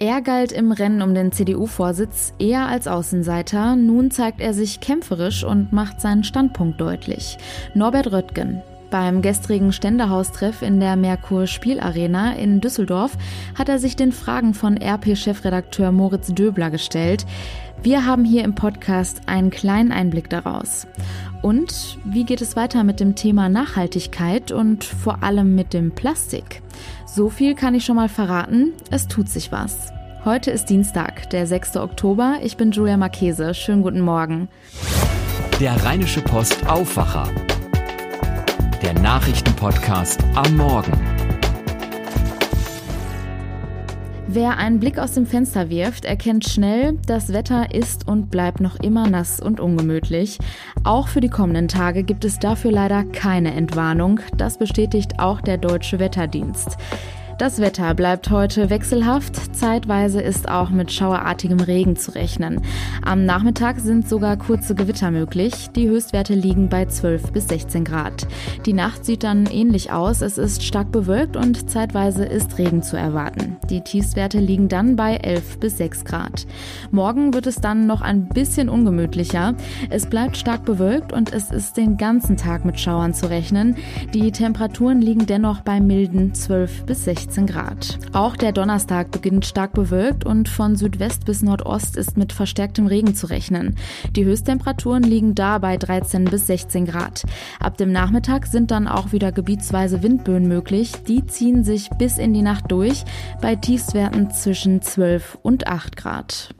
Er galt im Rennen um den CDU-Vorsitz eher als Außenseiter. Nun zeigt er sich kämpferisch und macht seinen Standpunkt deutlich. Norbert Röttgen. Beim gestrigen Ständehaustreff in der Merkur Spielarena in Düsseldorf hat er sich den Fragen von RP-Chefredakteur Moritz Döbler gestellt. Wir haben hier im Podcast einen kleinen Einblick daraus. Und wie geht es weiter mit dem Thema Nachhaltigkeit und vor allem mit dem Plastik? So viel kann ich schon mal verraten, es tut sich was. Heute ist Dienstag, der 6. Oktober. Ich bin Julia Marchese. Schönen guten Morgen. Der Rheinische Post Aufwacher. Der Nachrichtenpodcast am Morgen. Wer einen Blick aus dem Fenster wirft, erkennt schnell, das Wetter ist und bleibt noch immer nass und ungemütlich. Auch für die kommenden Tage gibt es dafür leider keine Entwarnung. Das bestätigt auch der Deutsche Wetterdienst. Das Wetter bleibt heute wechselhaft. Zeitweise ist auch mit schauerartigem Regen zu rechnen. Am Nachmittag sind sogar kurze Gewitter möglich. Die Höchstwerte liegen bei 12 bis 16 Grad. Die Nacht sieht dann ähnlich aus. Es ist stark bewölkt und zeitweise ist Regen zu erwarten. Die Tiefstwerte liegen dann bei 11 bis 6 Grad. Morgen wird es dann noch ein bisschen ungemütlicher. Es bleibt stark bewölkt und es ist den ganzen Tag mit Schauern zu rechnen. Die Temperaturen liegen dennoch bei milden 12 bis 16 16 Grad. Auch der Donnerstag beginnt stark bewölkt und von Südwest bis Nordost ist mit verstärktem Regen zu rechnen. Die Höchsttemperaturen liegen da bei 13 bis 16 Grad. Ab dem Nachmittag sind dann auch wieder gebietsweise Windböen möglich. Die ziehen sich bis in die Nacht durch bei Tiefstwerten zwischen 12 und 8 Grad.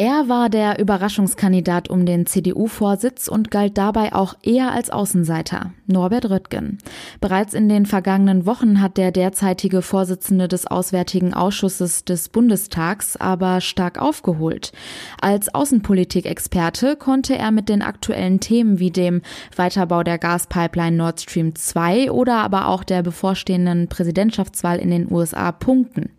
Er war der Überraschungskandidat um den CDU-Vorsitz und galt dabei auch eher als Außenseiter, Norbert Röttgen. Bereits in den vergangenen Wochen hat der derzeitige Vorsitzende des Auswärtigen Ausschusses des Bundestags aber stark aufgeholt. Als Außenpolitikexperte konnte er mit den aktuellen Themen wie dem Weiterbau der Gaspipeline Nord Stream 2 oder aber auch der bevorstehenden Präsidentschaftswahl in den USA punkten.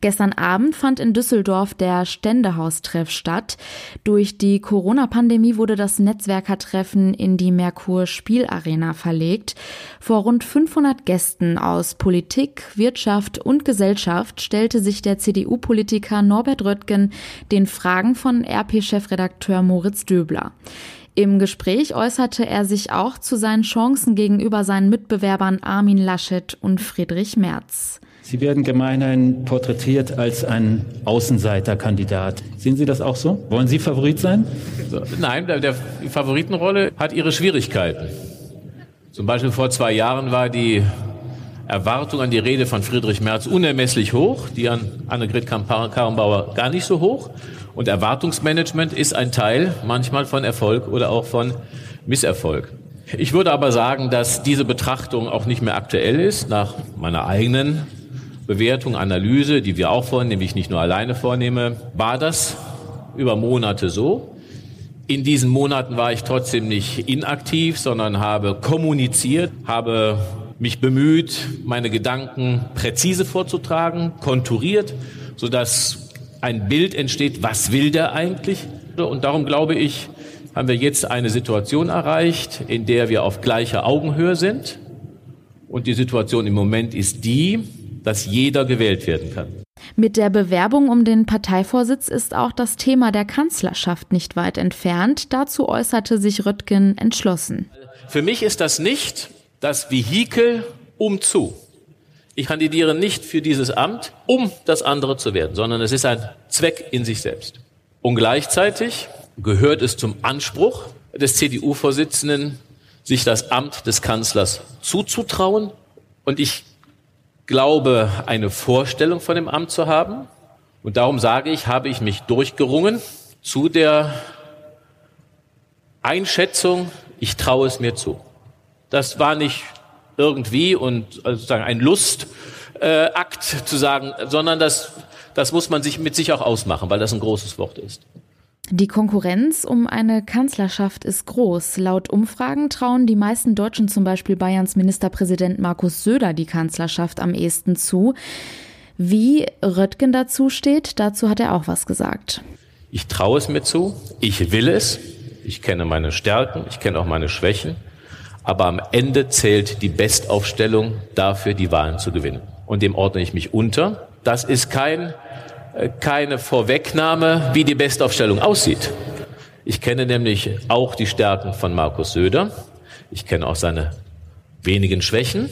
Gestern Abend fand in Düsseldorf der Ständehaustreff statt. Durch die Corona-Pandemie wurde das Netzwerkertreffen in die Merkur Spielarena verlegt. Vor rund 500 Gästen aus Politik, Wirtschaft und Gesellschaft stellte sich der CDU-Politiker Norbert Röttgen den Fragen von RP-Chefredakteur Moritz Döbler. Im Gespräch äußerte er sich auch zu seinen Chancen gegenüber seinen Mitbewerbern Armin Laschet und Friedrich Merz. Sie werden gemeinhin porträtiert als ein Außenseiterkandidat. Sehen Sie das auch so? Wollen Sie Favorit sein? Nein, der, die Favoritenrolle hat ihre Schwierigkeiten. Zum Beispiel vor zwei Jahren war die Erwartung an die Rede von Friedrich Merz unermesslich hoch, die an Annegret Karrenbauer gar nicht so hoch. Und Erwartungsmanagement ist ein Teil manchmal von Erfolg oder auch von Misserfolg. Ich würde aber sagen, dass diese Betrachtung auch nicht mehr aktuell ist, nach meiner eigenen Bewertung, Analyse, die wir auch vornehmen, die ich nicht nur alleine vornehme, war das über Monate so. In diesen Monaten war ich trotzdem nicht inaktiv, sondern habe kommuniziert, habe mich bemüht, meine Gedanken präzise vorzutragen, konturiert, sodass ein Bild entsteht, was will der eigentlich? Und darum glaube ich, haben wir jetzt eine Situation erreicht, in der wir auf gleicher Augenhöhe sind. Und die Situation im Moment ist die, dass jeder gewählt werden kann. Mit der Bewerbung um den Parteivorsitz ist auch das Thema der Kanzlerschaft nicht weit entfernt. Dazu äußerte sich Röttgen entschlossen. Für mich ist das nicht das Vehikel um zu. Ich kandidiere nicht für dieses Amt, um das andere zu werden, sondern es ist ein Zweck in sich selbst. Und gleichzeitig gehört es zum Anspruch des CDU-Vorsitzenden, sich das Amt des Kanzlers zuzutrauen. Und ich glaube, eine Vorstellung von dem Amt zu haben. Und darum sage ich, habe ich mich durchgerungen zu der Einschätzung, ich traue es mir zu. Das war nicht irgendwie und sozusagen ein Lustakt äh, zu sagen, sondern das, das muss man sich mit sich auch ausmachen, weil das ein großes Wort ist. Die Konkurrenz um eine Kanzlerschaft ist groß. Laut Umfragen trauen die meisten Deutschen zum Beispiel Bayerns Ministerpräsident Markus Söder die Kanzlerschaft am ehesten zu. Wie Röttgen dazu steht, dazu hat er auch was gesagt. Ich traue es mir zu, ich will es, ich kenne meine Stärken, ich kenne auch meine Schwächen, aber am Ende zählt die Bestaufstellung dafür, die Wahlen zu gewinnen. Und dem ordne ich mich unter Das ist kein, keine Vorwegnahme, wie die Bestaufstellung aussieht. Ich kenne nämlich auch die Stärken von Markus Söder. Ich kenne auch seine wenigen Schwächen.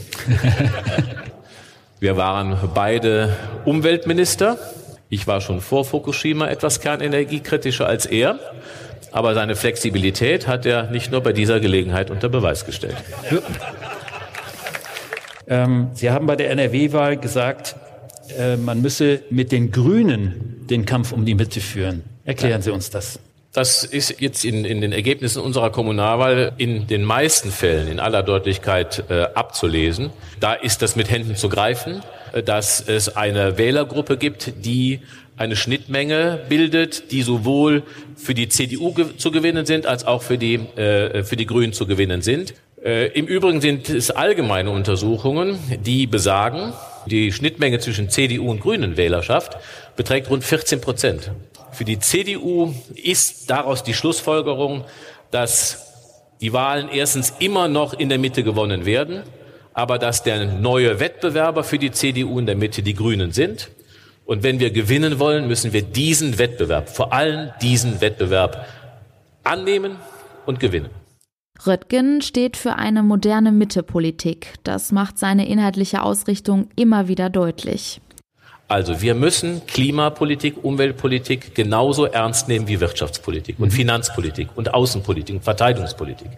Wir waren beide Umweltminister. Ich war schon vor Fukushima etwas kernenergiekritischer als er. Aber seine Flexibilität hat er nicht nur bei dieser Gelegenheit unter Beweis gestellt. Ähm, Sie haben bei der NRW-Wahl gesagt, äh, man müsse mit den Grünen den Kampf um die Mitte führen. Erklären Sie uns das. Das ist jetzt in, in den Ergebnissen unserer Kommunalwahl in den meisten Fällen in aller Deutlichkeit äh, abzulesen. Da ist das mit Händen zu greifen, äh, dass es eine Wählergruppe gibt, die eine Schnittmenge bildet, die sowohl für die CDU ge zu gewinnen sind, als auch für die, äh, für die Grünen zu gewinnen sind. Äh, Im Übrigen sind es allgemeine Untersuchungen, die besagen, die Schnittmenge zwischen CDU und Grünen Wählerschaft beträgt rund 14 Prozent. Für die CDU ist daraus die Schlussfolgerung, dass die Wahlen erstens immer noch in der Mitte gewonnen werden, aber dass der neue Wettbewerber für die CDU in der Mitte die Grünen sind. Und wenn wir gewinnen wollen, müssen wir diesen Wettbewerb, vor allem diesen Wettbewerb annehmen und gewinnen. Röttgen steht für eine moderne Mittepolitik. Das macht seine inhaltliche Ausrichtung immer wieder deutlich. Also wir müssen Klimapolitik, Umweltpolitik genauso ernst nehmen wie Wirtschaftspolitik und mhm. Finanzpolitik und Außenpolitik und Verteidigungspolitik.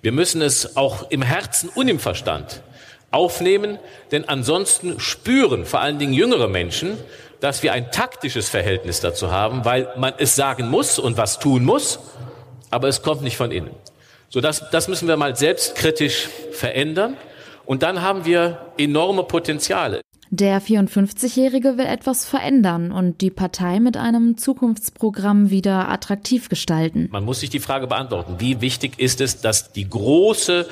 Wir müssen es auch im Herzen und im Verstand aufnehmen, denn ansonsten spüren vor allen Dingen jüngere Menschen, dass wir ein taktisches Verhältnis dazu haben, weil man es sagen muss und was tun muss, aber es kommt nicht von innen. So, das, das müssen wir mal selbstkritisch verändern. Und dann haben wir enorme Potenziale. Der 54-Jährige will etwas verändern und die Partei mit einem Zukunftsprogramm wieder attraktiv gestalten. Man muss sich die Frage beantworten, wie wichtig ist es, dass die große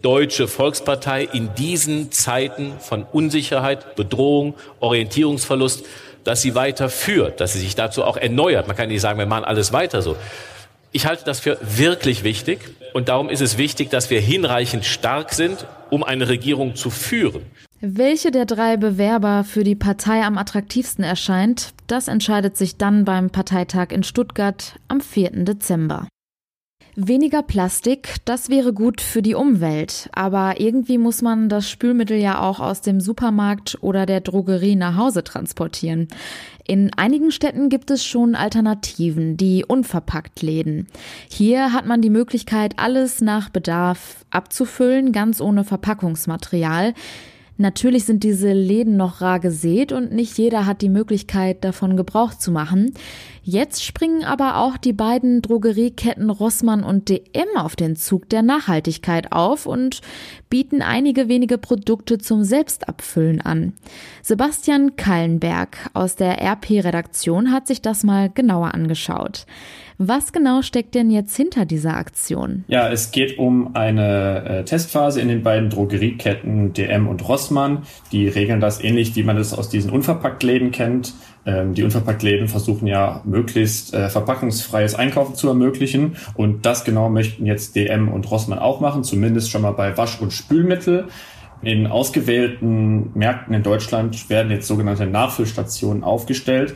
deutsche Volkspartei in diesen Zeiten von Unsicherheit, Bedrohung, Orientierungsverlust, dass sie weiter führt, dass sie sich dazu auch erneuert. Man kann nicht sagen, wir machen alles weiter so. Ich halte das für wirklich wichtig und darum ist es wichtig, dass wir hinreichend stark sind, um eine Regierung zu führen. Welche der drei Bewerber für die Partei am attraktivsten erscheint, das entscheidet sich dann beim Parteitag in Stuttgart am 4. Dezember. Weniger Plastik, das wäre gut für die Umwelt, aber irgendwie muss man das Spülmittel ja auch aus dem Supermarkt oder der Drogerie nach Hause transportieren. In einigen Städten gibt es schon Alternativen, die unverpackt Läden. Hier hat man die Möglichkeit, alles nach Bedarf abzufüllen, ganz ohne Verpackungsmaterial. Natürlich sind diese Läden noch rar gesät und nicht jeder hat die Möglichkeit, davon Gebrauch zu machen. Jetzt springen aber auch die beiden Drogerieketten Rossmann und DM auf den Zug der Nachhaltigkeit auf und bieten einige wenige Produkte zum Selbstabfüllen an. Sebastian Kallenberg aus der RP-Redaktion hat sich das mal genauer angeschaut. Was genau steckt denn jetzt hinter dieser Aktion? Ja, es geht um eine äh, Testphase in den beiden Drogerieketten DM und Rossmann. Die regeln das ähnlich, wie man es aus diesen Unverpacktläden kennt. Ähm, die Unverpacktläden versuchen ja möglichst äh, verpackungsfreies Einkaufen zu ermöglichen. Und das genau möchten jetzt DM und Rossmann auch machen, zumindest schon mal bei Wasch- und Spülmittel. In ausgewählten Märkten in Deutschland werden jetzt sogenannte Nachfüllstationen aufgestellt,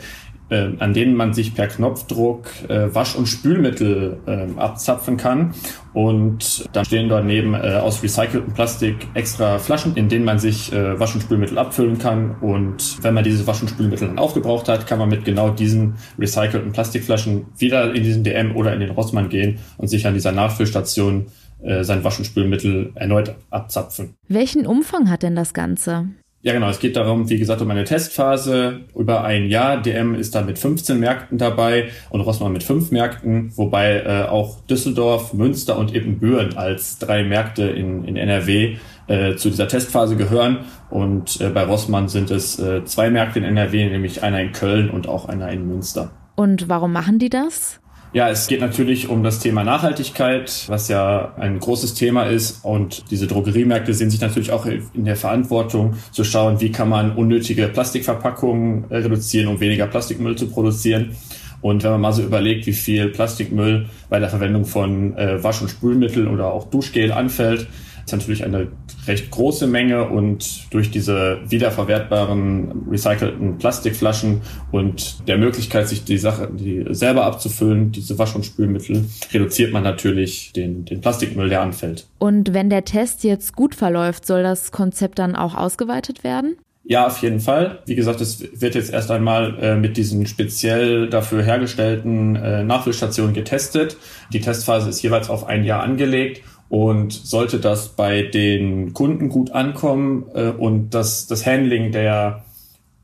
äh, an denen man sich per Knopfdruck äh, Wasch- und Spülmittel äh, abzapfen kann. Und dann stehen daneben äh, aus recyceltem Plastik extra Flaschen, in denen man sich äh, Wasch- und Spülmittel abfüllen kann. Und wenn man diese Wasch- und Spülmittel dann aufgebraucht hat, kann man mit genau diesen recycelten Plastikflaschen wieder in diesen DM oder in den Rossmann gehen und sich an dieser Nachfüllstation äh, sein Wasch- und Spülmittel erneut abzapfen. Welchen Umfang hat denn das Ganze? Ja, genau. Es geht darum, wie gesagt, um eine Testphase über ein Jahr. DM ist da mit 15 Märkten dabei und Rossmann mit fünf Märkten, wobei äh, auch Düsseldorf, Münster und Ibbenbüren als drei Märkte in, in NRW äh, zu dieser Testphase gehören. Und äh, bei Rossmann sind es äh, zwei Märkte in NRW, nämlich einer in Köln und auch einer in Münster. Und warum machen die das? Ja, es geht natürlich um das Thema Nachhaltigkeit, was ja ein großes Thema ist. Und diese Drogeriemärkte sehen sich natürlich auch in der Verantwortung zu schauen, wie kann man unnötige Plastikverpackungen äh, reduzieren, um weniger Plastikmüll zu produzieren. Und wenn man mal so überlegt, wie viel Plastikmüll bei der Verwendung von äh, Wasch- und Spülmitteln oder auch Duschgel anfällt, ist natürlich eine recht große Menge und durch diese wiederverwertbaren recycelten Plastikflaschen und der Möglichkeit, sich die Sache die selber abzufüllen, diese Wasch- und Spülmittel, reduziert man natürlich den, den Plastikmüll, der anfällt. Und wenn der Test jetzt gut verläuft, soll das Konzept dann auch ausgeweitet werden? Ja, auf jeden Fall. Wie gesagt, es wird jetzt erst einmal äh, mit diesen speziell dafür hergestellten äh, Nachfüllstationen getestet. Die Testphase ist jeweils auf ein Jahr angelegt und sollte das bei den Kunden gut ankommen äh, und das, das Handling der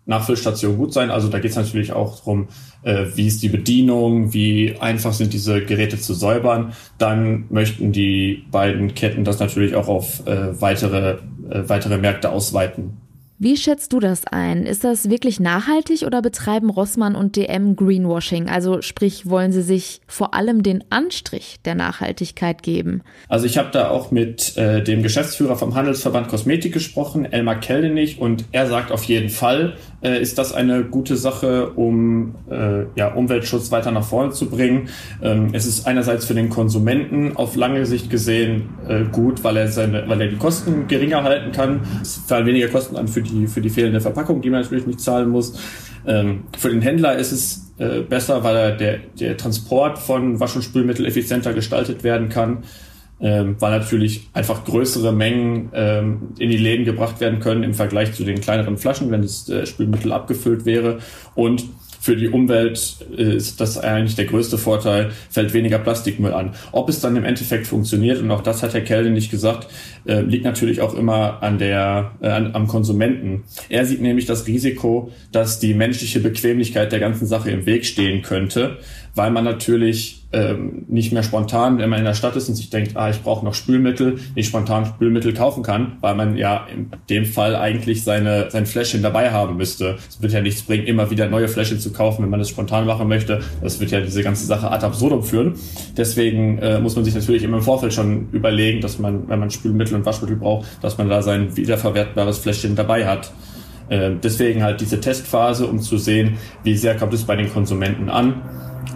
Nachfüllstation gut sein. Also da geht es natürlich auch darum, äh, wie ist die Bedienung, wie einfach sind diese Geräte zu säubern. Dann möchten die beiden Ketten das natürlich auch auf äh, weitere, äh, weitere Märkte ausweiten. Wie schätzt du das ein? Ist das wirklich nachhaltig oder betreiben Rossmann und DM Greenwashing? Also sprich, wollen sie sich vor allem den Anstrich der Nachhaltigkeit geben? Also ich habe da auch mit äh, dem Geschäftsführer vom Handelsverband Kosmetik gesprochen, Elmar Keldenich, und er sagt auf jeden Fall, äh, ist das eine gute Sache, um äh, ja, Umweltschutz weiter nach vorne zu bringen. Ähm, es ist einerseits für den Konsumenten auf lange Sicht gesehen äh, gut, weil er, seine, weil er die Kosten geringer halten kann. Es fallen weniger Kosten an für die, für die fehlende Verpackung, die man natürlich nicht zahlen muss. Ähm, für den Händler ist es äh, besser, weil er der, der Transport von Wasch- und Spülmittel effizienter gestaltet werden kann ähm, weil natürlich einfach größere Mengen ähm, in die Läden gebracht werden können im Vergleich zu den kleineren Flaschen, wenn das äh, Spülmittel abgefüllt wäre. Und für die Umwelt äh, ist das eigentlich der größte Vorteil, fällt weniger Plastikmüll an. Ob es dann im Endeffekt funktioniert, und auch das hat Herr Kelde nicht gesagt, äh, liegt natürlich auch immer an der, äh, an, am Konsumenten. Er sieht nämlich das Risiko, dass die menschliche Bequemlichkeit der ganzen Sache im Weg stehen könnte, weil man natürlich ähm, nicht mehr spontan, wenn man in der Stadt ist und sich denkt, ah, ich brauche noch Spülmittel, nicht spontan Spülmittel kaufen kann, weil man ja in dem Fall eigentlich seine sein Fläschchen dabei haben müsste. Es wird ja nichts bringen, immer wieder neue Fläschchen zu kaufen, wenn man das spontan machen möchte. Das wird ja diese ganze Sache ad absurdum führen. Deswegen äh, muss man sich natürlich immer im Vorfeld schon überlegen, dass man, wenn man Spülmittel und Waschmittel braucht, dass man da sein wiederverwertbares Fläschchen dabei hat. Äh, deswegen halt diese Testphase, um zu sehen, wie sehr kommt es bei den Konsumenten an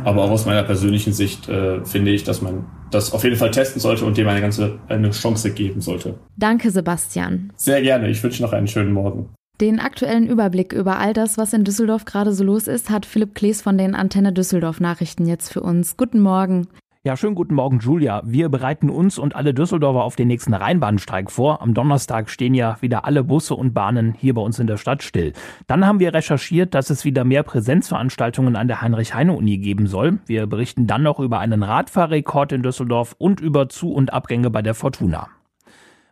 aber auch aus meiner persönlichen Sicht äh, finde ich, dass man das auf jeden Fall testen sollte und dem eine ganze eine Chance geben sollte. Danke, Sebastian. Sehr gerne. Ich wünsche noch einen schönen Morgen. Den aktuellen Überblick über all das, was in Düsseldorf gerade so los ist, hat Philipp Klees von den Antenne Düsseldorf Nachrichten jetzt für uns. Guten Morgen. Ja, schönen guten Morgen, Julia. Wir bereiten uns und alle Düsseldorfer auf den nächsten Rheinbahnstreik vor. Am Donnerstag stehen ja wieder alle Busse und Bahnen hier bei uns in der Stadt still. Dann haben wir recherchiert, dass es wieder mehr Präsenzveranstaltungen an der Heinrich-Heine-Uni geben soll. Wir berichten dann noch über einen Radfahrrekord in Düsseldorf und über Zu- und Abgänge bei der Fortuna.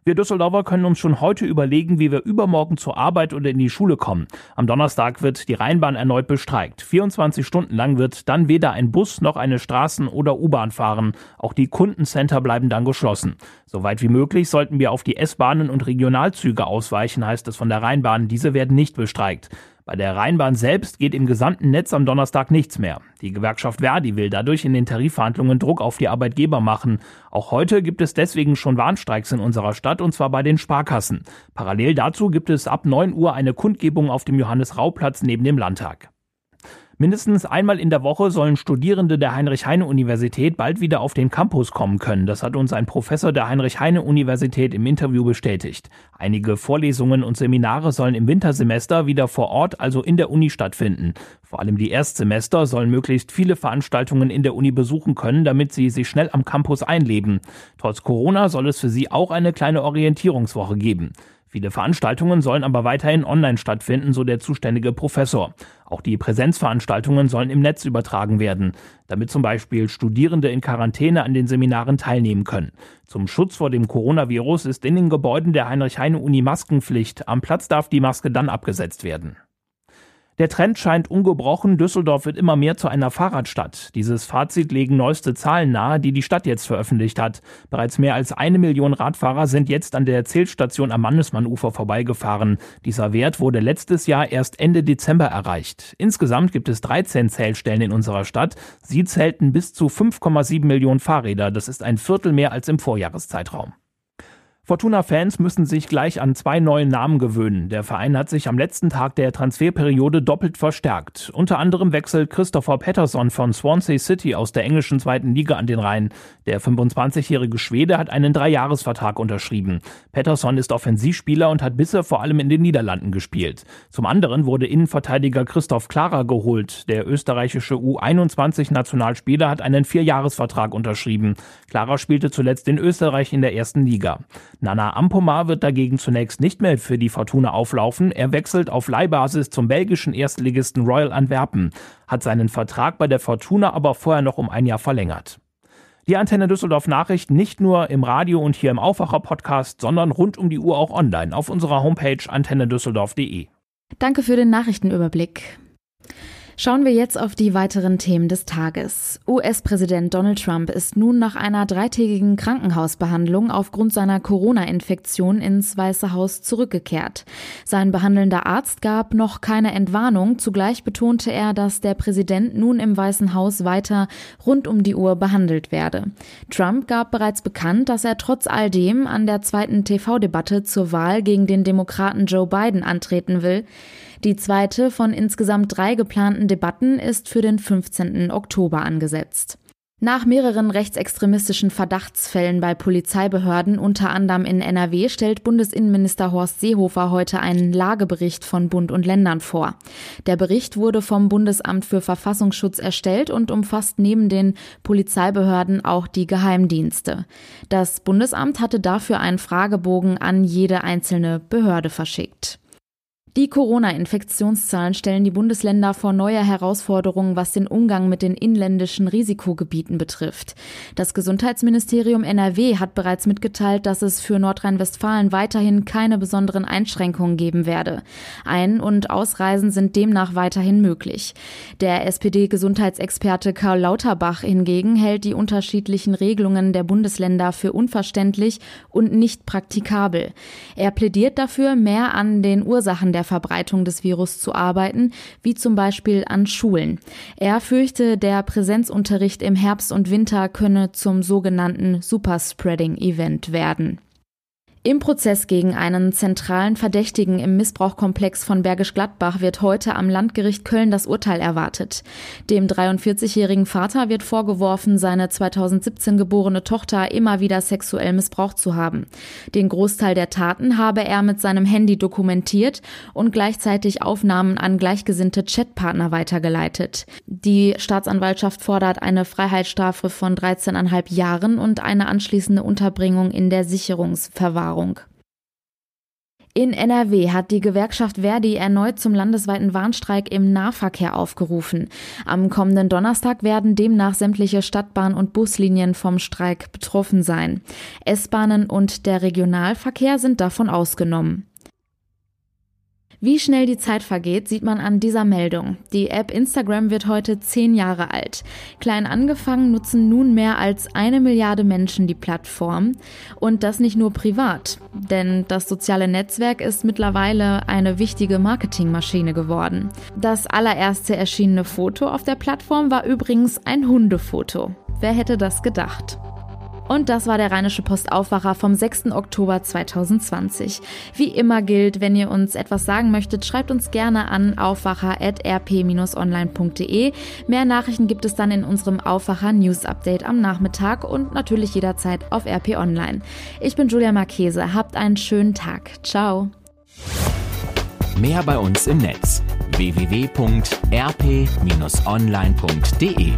Wir Düsseldorfer können uns schon heute überlegen, wie wir übermorgen zur Arbeit oder in die Schule kommen. Am Donnerstag wird die Rheinbahn erneut bestreikt. 24 Stunden lang wird dann weder ein Bus noch eine Straßen- oder U-Bahn fahren. Auch die Kundencenter bleiben dann geschlossen. Soweit wie möglich sollten wir auf die S-Bahnen und Regionalzüge ausweichen, heißt es von der Rheinbahn. Diese werden nicht bestreikt. Bei der Rheinbahn selbst geht im gesamten Netz am Donnerstag nichts mehr. Die Gewerkschaft Verdi will dadurch in den Tarifverhandlungen Druck auf die Arbeitgeber machen. Auch heute gibt es deswegen schon Warnstreiks in unserer Stadt und zwar bei den Sparkassen. Parallel dazu gibt es ab 9 Uhr eine Kundgebung auf dem Johannes-Rau-Platz neben dem Landtag. Mindestens einmal in der Woche sollen Studierende der Heinrich-Heine-Universität bald wieder auf den Campus kommen können. Das hat uns ein Professor der Heinrich-Heine-Universität im Interview bestätigt. Einige Vorlesungen und Seminare sollen im Wintersemester wieder vor Ort, also in der Uni stattfinden. Vor allem die Erstsemester sollen möglichst viele Veranstaltungen in der Uni besuchen können, damit sie sich schnell am Campus einleben. Trotz Corona soll es für sie auch eine kleine Orientierungswoche geben. Viele Veranstaltungen sollen aber weiterhin online stattfinden, so der zuständige Professor. Auch die Präsenzveranstaltungen sollen im Netz übertragen werden, damit zum Beispiel Studierende in Quarantäne an den Seminaren teilnehmen können. Zum Schutz vor dem Coronavirus ist in den Gebäuden der Heinrich-Heine-Uni Maskenpflicht. Am Platz darf die Maske dann abgesetzt werden. Der Trend scheint ungebrochen. Düsseldorf wird immer mehr zu einer Fahrradstadt. Dieses Fazit legen neueste Zahlen nahe, die die Stadt jetzt veröffentlicht hat. Bereits mehr als eine Million Radfahrer sind jetzt an der Zählstation am Mannesmannufer vorbeigefahren. Dieser Wert wurde letztes Jahr erst Ende Dezember erreicht. Insgesamt gibt es 13 Zählstellen in unserer Stadt. Sie zählten bis zu 5,7 Millionen Fahrräder. Das ist ein Viertel mehr als im Vorjahreszeitraum. Fortuna-Fans müssen sich gleich an zwei neue Namen gewöhnen. Der Verein hat sich am letzten Tag der Transferperiode doppelt verstärkt. Unter anderem wechselt Christopher Patterson von Swansea City aus der englischen zweiten Liga an den Rhein. Der 25-jährige Schwede hat einen Dreijahresvertrag unterschrieben. Patterson ist Offensivspieler und hat bisher vor allem in den Niederlanden gespielt. Zum anderen wurde Innenverteidiger Christoph Klara geholt. Der österreichische U21-Nationalspieler hat einen Vierjahresvertrag unterschrieben. Klara spielte zuletzt in Österreich in der ersten Liga. Nana Ampomar wird dagegen zunächst nicht mehr für die Fortuna auflaufen. Er wechselt auf Leihbasis zum belgischen Erstligisten Royal Antwerpen, hat seinen Vertrag bei der Fortuna aber vorher noch um ein Jahr verlängert. Die Antenne Düsseldorf Nachrichten nicht nur im Radio und hier im Aufwacher Podcast, sondern rund um die Uhr auch online auf unserer Homepage antennedüsseldorf.de. Danke für den Nachrichtenüberblick. Schauen wir jetzt auf die weiteren Themen des Tages. US-Präsident Donald Trump ist nun nach einer dreitägigen Krankenhausbehandlung aufgrund seiner Corona-Infektion ins Weiße Haus zurückgekehrt. Sein behandelnder Arzt gab noch keine Entwarnung. Zugleich betonte er, dass der Präsident nun im Weißen Haus weiter rund um die Uhr behandelt werde. Trump gab bereits bekannt, dass er trotz all dem an der zweiten TV-Debatte zur Wahl gegen den Demokraten Joe Biden antreten will. Die zweite von insgesamt drei geplanten Debatten ist für den 15. Oktober angesetzt. Nach mehreren rechtsextremistischen Verdachtsfällen bei Polizeibehörden, unter anderem in NRW, stellt Bundesinnenminister Horst Seehofer heute einen Lagebericht von Bund und Ländern vor. Der Bericht wurde vom Bundesamt für Verfassungsschutz erstellt und umfasst neben den Polizeibehörden auch die Geheimdienste. Das Bundesamt hatte dafür einen Fragebogen an jede einzelne Behörde verschickt. Die Corona-Infektionszahlen stellen die Bundesländer vor neue Herausforderungen, was den Umgang mit den inländischen Risikogebieten betrifft. Das Gesundheitsministerium NRW hat bereits mitgeteilt, dass es für Nordrhein-Westfalen weiterhin keine besonderen Einschränkungen geben werde. Ein- und Ausreisen sind demnach weiterhin möglich. Der SPD-Gesundheitsexperte Karl Lauterbach hingegen hält die unterschiedlichen Regelungen der Bundesländer für unverständlich und nicht praktikabel. Er plädiert dafür, mehr an den Ursachen der Verbreitung des Virus zu arbeiten, wie zum Beispiel an Schulen. Er fürchte, der Präsenzunterricht im Herbst und Winter könne zum sogenannten Superspreading-Event werden. Im Prozess gegen einen zentralen Verdächtigen im Missbrauchkomplex von Bergisch Gladbach wird heute am Landgericht Köln das Urteil erwartet. Dem 43-jährigen Vater wird vorgeworfen, seine 2017 geborene Tochter immer wieder sexuell missbraucht zu haben. Den Großteil der Taten habe er mit seinem Handy dokumentiert und gleichzeitig Aufnahmen an gleichgesinnte Chatpartner weitergeleitet. Die Staatsanwaltschaft fordert eine Freiheitsstrafe von 13,5 Jahren und eine anschließende Unterbringung in der Sicherungsverwahrung. Erfahrung. In NRW hat die Gewerkschaft Verdi erneut zum landesweiten Warnstreik im Nahverkehr aufgerufen. Am kommenden Donnerstag werden demnach sämtliche Stadtbahn- und Buslinien vom Streik betroffen sein. S-Bahnen und der Regionalverkehr sind davon ausgenommen. Wie schnell die Zeit vergeht, sieht man an dieser Meldung. Die App Instagram wird heute zehn Jahre alt. Klein angefangen nutzen nun mehr als eine Milliarde Menschen die Plattform. Und das nicht nur privat, denn das soziale Netzwerk ist mittlerweile eine wichtige Marketingmaschine geworden. Das allererste erschienene Foto auf der Plattform war übrigens ein Hundefoto. Wer hätte das gedacht? Und das war der Rheinische Postaufwacher vom 6. Oktober 2020. Wie immer gilt, wenn ihr uns etwas sagen möchtet, schreibt uns gerne an aufwacher.rp-online.de. Mehr Nachrichten gibt es dann in unserem Aufwacher News Update am Nachmittag und natürlich jederzeit auf RP Online. Ich bin Julia Marchese. Habt einen schönen Tag. Ciao. Mehr bei uns im Netz www.rp-online.de